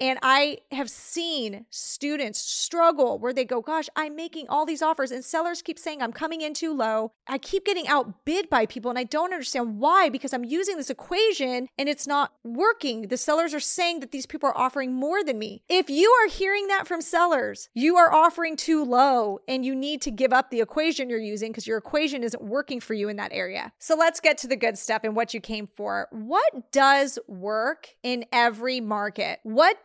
And I have seen students struggle where they go, Gosh, I'm making all these offers, and sellers keep saying I'm coming in too low. I keep getting outbid by people, and I don't understand why because I'm using this equation and it's not working. The sellers are saying that these people are offering more than me. If you are hearing that from sellers, you are offering too low and you need to give up the equation you're using because your equation isn't working for you in that area. So let's get to the good stuff and what you came for. What does work in every market? What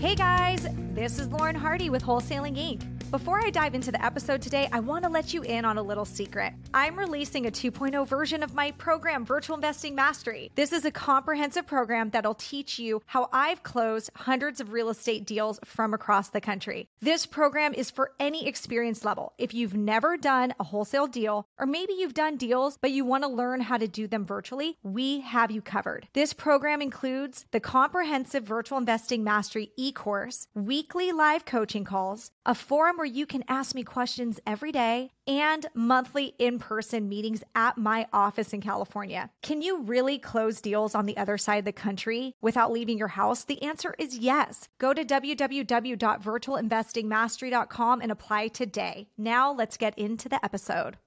Hey guys, this is Lauren Hardy with Wholesaling Inc. Before I dive into the episode today, I want to let you in on a little secret. I'm releasing a 2.0 version of my program, Virtual Investing Mastery. This is a comprehensive program that'll teach you how I've closed hundreds of real estate deals from across the country. This program is for any experience level. If you've never done a wholesale deal, or maybe you've done deals, but you want to learn how to do them virtually, we have you covered. This program includes the comprehensive Virtual Investing Mastery e course, weekly live coaching calls, a forum where you can ask me questions every day, and monthly in person meetings at my office in California. Can you really close deals on the other side of the country without leaving your house? The answer is yes. Go to www.virtualinvestingmastery.com and apply today. Now, let's get into the episode.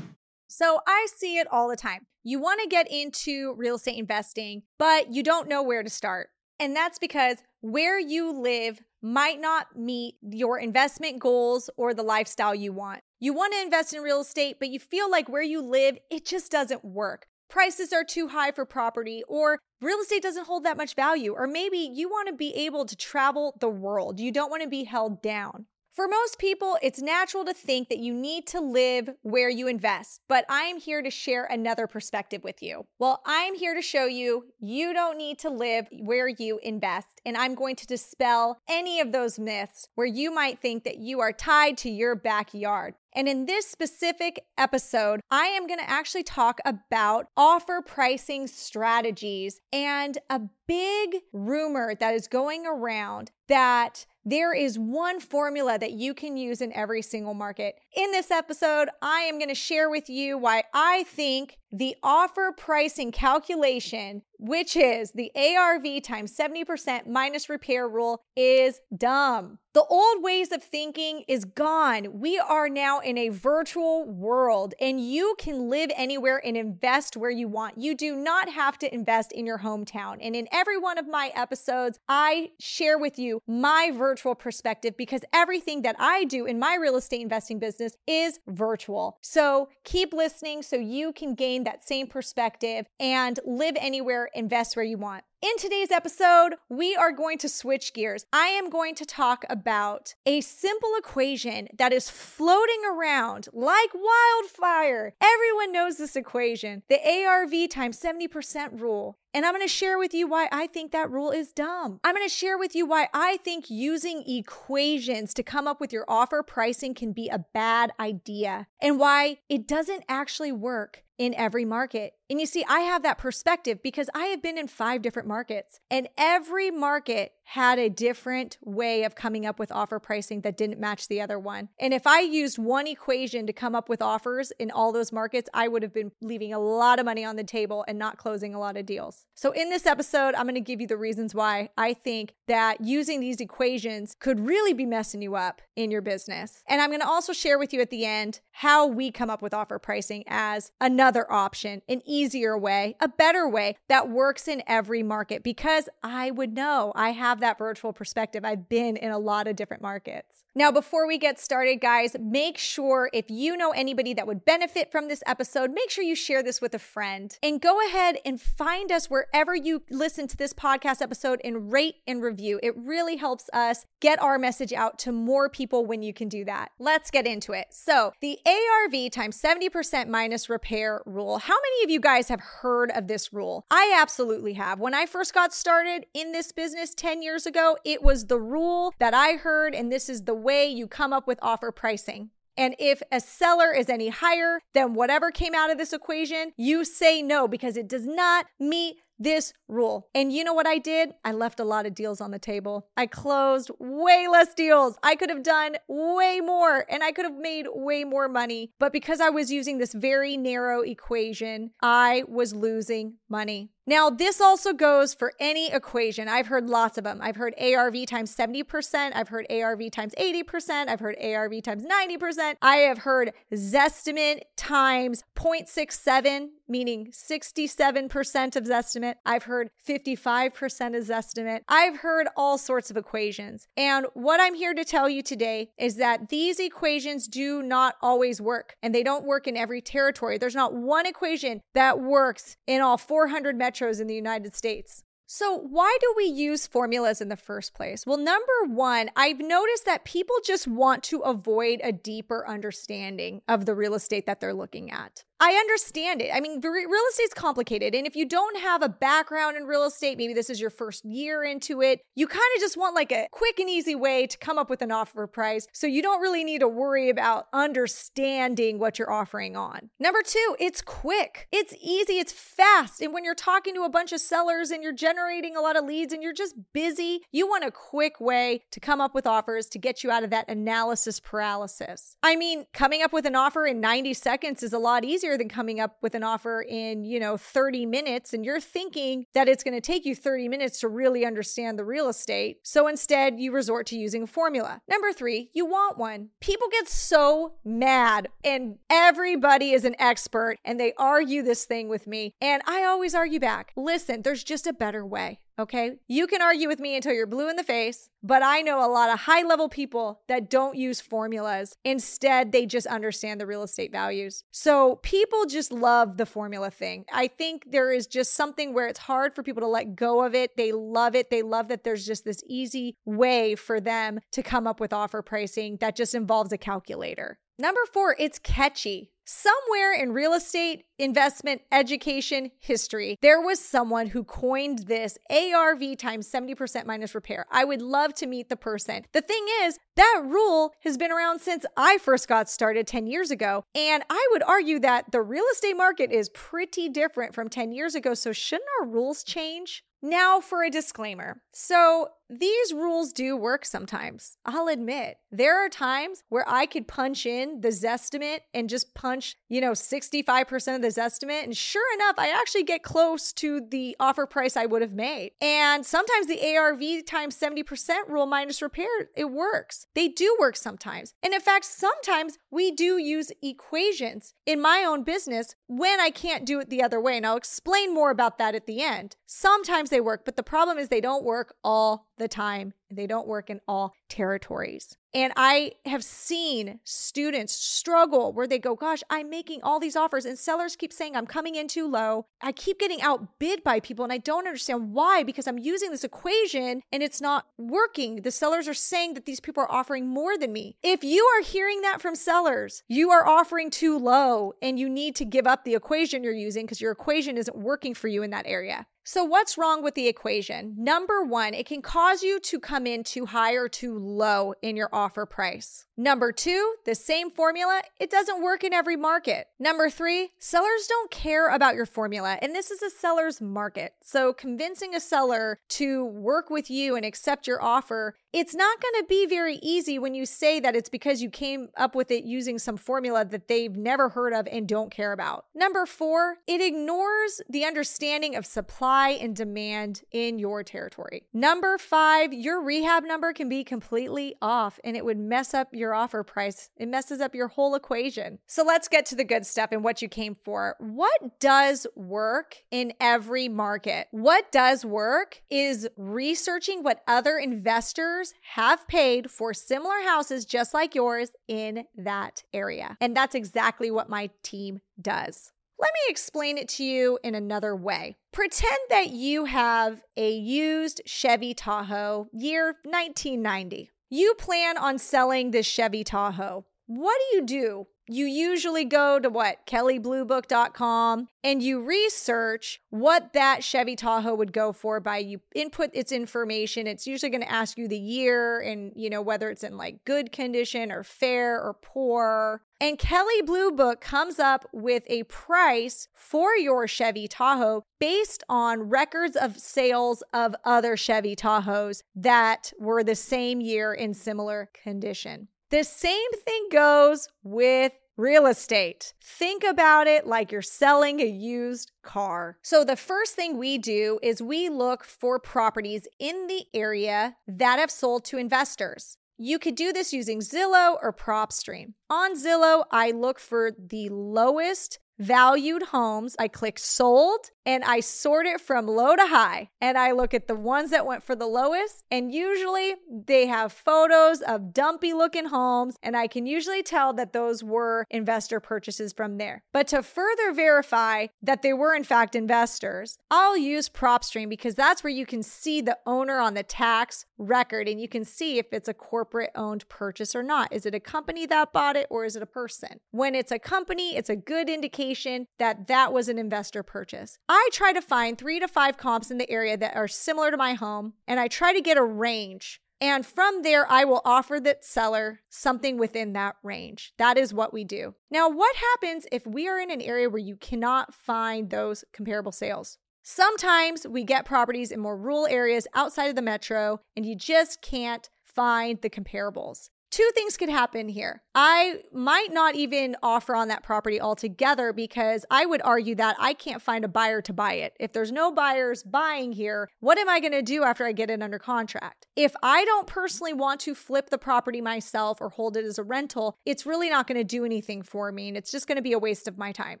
So, I see it all the time. You want to get into real estate investing, but you don't know where to start. And that's because where you live might not meet your investment goals or the lifestyle you want. You want to invest in real estate, but you feel like where you live, it just doesn't work. Prices are too high for property, or real estate doesn't hold that much value, or maybe you want to be able to travel the world. You don't want to be held down. For most people, it's natural to think that you need to live where you invest, but I'm here to share another perspective with you. Well, I'm here to show you you don't need to live where you invest, and I'm going to dispel any of those myths where you might think that you are tied to your backyard. And in this specific episode, I am going to actually talk about offer pricing strategies and a big rumor that is going around that there is one formula that you can use in every single market. In this episode, I am going to share with you why I think the offer pricing calculation, which is the ARV times 70% minus repair rule, is dumb. The old ways of thinking is gone. We are now in a virtual world and you can live anywhere and invest where you want. You do not have to invest in your hometown. And in every one of my episodes, I share with you my virtual perspective because everything that I do in my real estate investing business is virtual. So keep listening so you can gain that same perspective and live anywhere, invest where you want. In today's episode, we are going to switch gears. I am going to talk about a simple equation that is floating around like wildfire. Everyone knows this equation the ARV times 70% rule. And I'm going to share with you why I think that rule is dumb. I'm going to share with you why I think using equations to come up with your offer pricing can be a bad idea and why it doesn't actually work in every market. And you see, I have that perspective because I have been in five different markets, and every market had a different way of coming up with offer pricing that didn't match the other one. And if I used one equation to come up with offers in all those markets, I would have been leaving a lot of money on the table and not closing a lot of deals. So, in this episode, I'm going to give you the reasons why I think that using these equations could really be messing you up in your business. And I'm going to also share with you at the end how we come up with offer pricing as another option, an easier way, a better way that works in every market because I would know I have have that virtual perspective. I've been in a lot of different markets. Now, before we get started, guys, make sure if you know anybody that would benefit from this episode, make sure you share this with a friend and go ahead and find us wherever you listen to this podcast episode and rate and review. It really helps us get our message out to more people when you can do that. Let's get into it. So, the ARV times 70% minus repair rule. How many of you guys have heard of this rule? I absolutely have. When I first got started in this business 10 years ago, it was the rule that I heard, and this is the way you come up with offer pricing. And if a seller is any higher than whatever came out of this equation, you say no because it does not meet this rule. And you know what I did? I left a lot of deals on the table. I closed way less deals. I could have done way more and I could have made way more money. But because I was using this very narrow equation, I was losing money. Now, this also goes for any equation. I've heard lots of them. I've heard ARV times 70%. I've heard ARV times 80%. I've heard ARV times 90%. I have heard Zestimate times 0.67, meaning 67% of Zestimate. I've heard 55% of Zestimate. I've heard all sorts of equations. And what I'm here to tell you today is that these equations do not always work and they don't work in every territory. There's not one equation that works in all 400 metros metros in the United States. So, why do we use formulas in the first place? Well, number one, I've noticed that people just want to avoid a deeper understanding of the real estate that they're looking at. I understand it. I mean, real estate's complicated. And if you don't have a background in real estate, maybe this is your first year into it, you kind of just want like a quick and easy way to come up with an offer price. So you don't really need to worry about understanding what you're offering on. Number two, it's quick, it's easy, it's fast. And when you're talking to a bunch of sellers and you're generating a lot of leads and you're just busy, you want a quick way to come up with offers to get you out of that analysis paralysis. I mean, coming up with an offer in 90 seconds is a lot easier easier than coming up with an offer in, you know, 30 minutes. And you're thinking that it's going to take you 30 minutes to really understand the real estate. So instead, you resort to using a formula. Number three, you want one. People get so mad, and everybody is an expert, and they argue this thing with me. And I always argue back. Listen, there's just a better way. Okay. You can argue with me until you're blue in the face, but I know a lot of high level people that don't use formulas. Instead, they just understand the real estate values. So people just love the formula thing. I think there is just something where it's hard for people to let go of it. They love it. They love that there's just this easy way for them to come up with offer pricing that just involves a calculator. Number four, it's catchy. Somewhere in real estate, investment, education, history, there was someone who coined this ARV times 70% minus repair. I would love to meet the person. The thing is, that rule has been around since I first got started 10 years ago. And I would argue that the real estate market is pretty different from 10 years ago. So, shouldn't our rules change? Now, for a disclaimer. So, these rules do work sometimes. I'll admit, there are times where I could punch in the Zestimate and just punch, you know, 65% of the Zestimate. And sure enough, I actually get close to the offer price I would have made. And sometimes the ARV times 70% rule minus repair, it works. They do work sometimes. And in fact, sometimes we do use equations in my own business when I can't do it the other way. And I'll explain more about that at the end. Sometimes they work, but the problem is they don't work all the time. They don't work in all territories. And I have seen students struggle where they go, Gosh, I'm making all these offers, and sellers keep saying I'm coming in too low. I keep getting outbid by people, and I don't understand why because I'm using this equation and it's not working. The sellers are saying that these people are offering more than me. If you are hearing that from sellers, you are offering too low and you need to give up the equation you're using because your equation isn't working for you in that area. So, what's wrong with the equation? Number one, it can cause you to come in too high or too low in your offer price. Number two, the same formula, it doesn't work in every market. Number three, sellers don't care about your formula, and this is a seller's market. So, convincing a seller to work with you and accept your offer it's not going to be very easy when you say that it's because you came up with it using some formula that they've never heard of and don't care about. Number four, it ignores the understanding of supply and demand in your territory. Number five, your rehab number can be completely off and it would mess up your offer price. It messes up your whole equation. So let's get to the good stuff and what you came for. What does work in every market? What does work is researching what other investors have paid for similar houses just like yours in that area. And that's exactly what my team does. Let me explain it to you in another way. Pretend that you have a used Chevy Tahoe, year 1990. You plan on selling this Chevy Tahoe. What do you do you usually go to what kellybluebook.com and you research what that chevy tahoe would go for by you input its information. It's usually going to ask you the year and you know whether it's in like good condition or fair or poor. And Kelley Blue Book comes up with a price for your chevy tahoe based on records of sales of other chevy tahoes that were the same year in similar condition the same thing goes with real estate. Think about it like you're selling a used car. So, the first thing we do is we look for properties in the area that have sold to investors. You could do this using Zillow or PropStream. On Zillow, I look for the lowest valued homes. I click sold and I sort it from low to high. And I look at the ones that went for the lowest. And usually they have photos of dumpy looking homes. And I can usually tell that those were investor purchases from there. But to further verify that they were in fact investors, I'll use PropStream because that's where you can see the owner on the tax record and you can see if it's a corporate owned purchase or not. Is it a company that bought it or is it a person? When it's a company, it's a good indication that that was an investor purchase. I try to find three to five comps in the area that are similar to my home, and I try to get a range. And from there, I will offer the seller something within that range. That is what we do. Now, what happens if we are in an area where you cannot find those comparable sales? Sometimes we get properties in more rural areas outside of the metro, and you just can't find the comparables two things could happen here. I might not even offer on that property altogether because I would argue that I can't find a buyer to buy it. If there's no buyers buying here, what am I going to do after I get it under contract? If I don't personally want to flip the property myself or hold it as a rental, it's really not going to do anything for me and it's just going to be a waste of my time.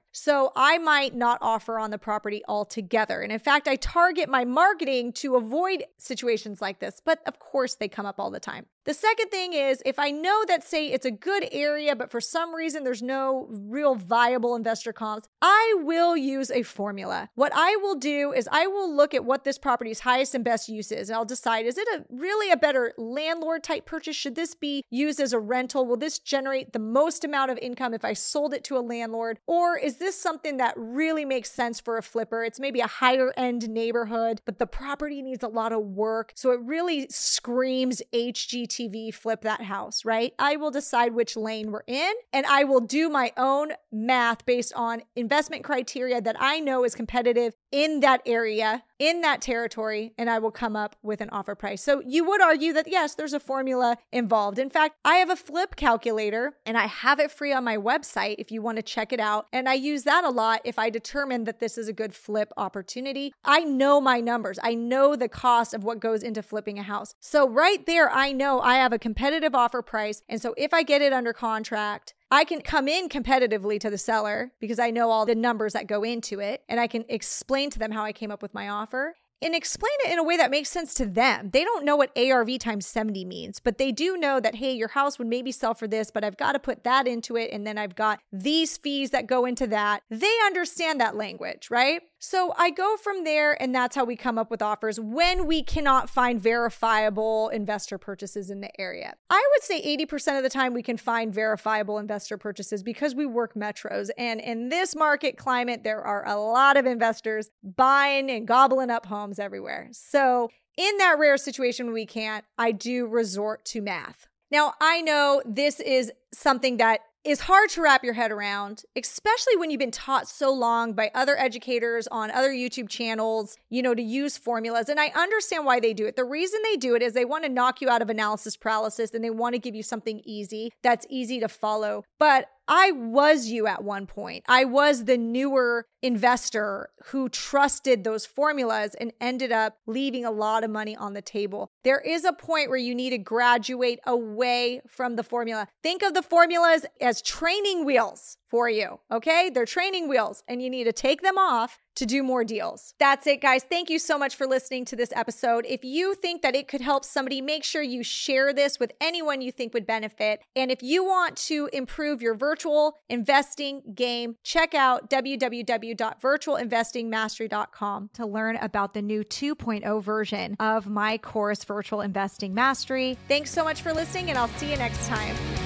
So I might not offer on the property altogether. And in fact, I target my marketing to avoid situations like this, but of course they come up all the time. The second thing is if I know that, say, it's a good area, but for some reason there's no real viable investor comps, I will use a formula. What I will do is I will look at what this property's highest and best use is, and I'll decide is it a really a better landlord type purchase? Should this be used as a rental? Will this generate the most amount of income if I sold it to a landlord? Or is this something that really makes sense for a flipper? It's maybe a higher end neighborhood, but the property needs a lot of work. So it really screams HGT TV flip that house, right? I will decide which lane we're in and I will do my own math based on investment criteria that I know is competitive in that area, in that territory, and I will come up with an offer price. So you would argue that yes, there's a formula involved. In fact, I have a flip calculator and I have it free on my website if you want to check it out. And I use that a lot if I determine that this is a good flip opportunity. I know my numbers, I know the cost of what goes into flipping a house. So right there, I know I have a competitive offer price. And so if I get it under contract, I can come in competitively to the seller because I know all the numbers that go into it and I can explain to them how I came up with my offer and explain it in a way that makes sense to them. They don't know what ARV times 70 means, but they do know that, hey, your house would maybe sell for this, but I've got to put that into it. And then I've got these fees that go into that. They understand that language, right? So I go from there, and that's how we come up with offers when we cannot find verifiable investor purchases in the area. I would say 80% of the time we can find verifiable investor purchases because we work metros. And in this market climate, there are a lot of investors buying and gobbling up homes everywhere. So in that rare situation when we can't, I do resort to math. Now, I know this is something that is hard to wrap your head around, especially when you've been taught so long by other educators on other YouTube channels, you know, to use formulas. And I understand why they do it. The reason they do it is they want to knock you out of analysis paralysis and they want to give you something easy that's easy to follow. But I was you at one point. I was the newer investor who trusted those formulas and ended up leaving a lot of money on the table. There is a point where you need to graduate away from the formula. Think of the formulas as training wheels for you. Okay. They're training wheels and you need to take them off to do more deals. That's it, guys. Thank you so much for listening to this episode. If you think that it could help somebody, make sure you share this with anyone you think would benefit. And if you want to improve your virtual investing game, check out www.virtualinvestingmastery.com to learn about the new 2.0 version of my course, Virtual Investing Mastery. Thanks so much for listening, and I'll see you next time.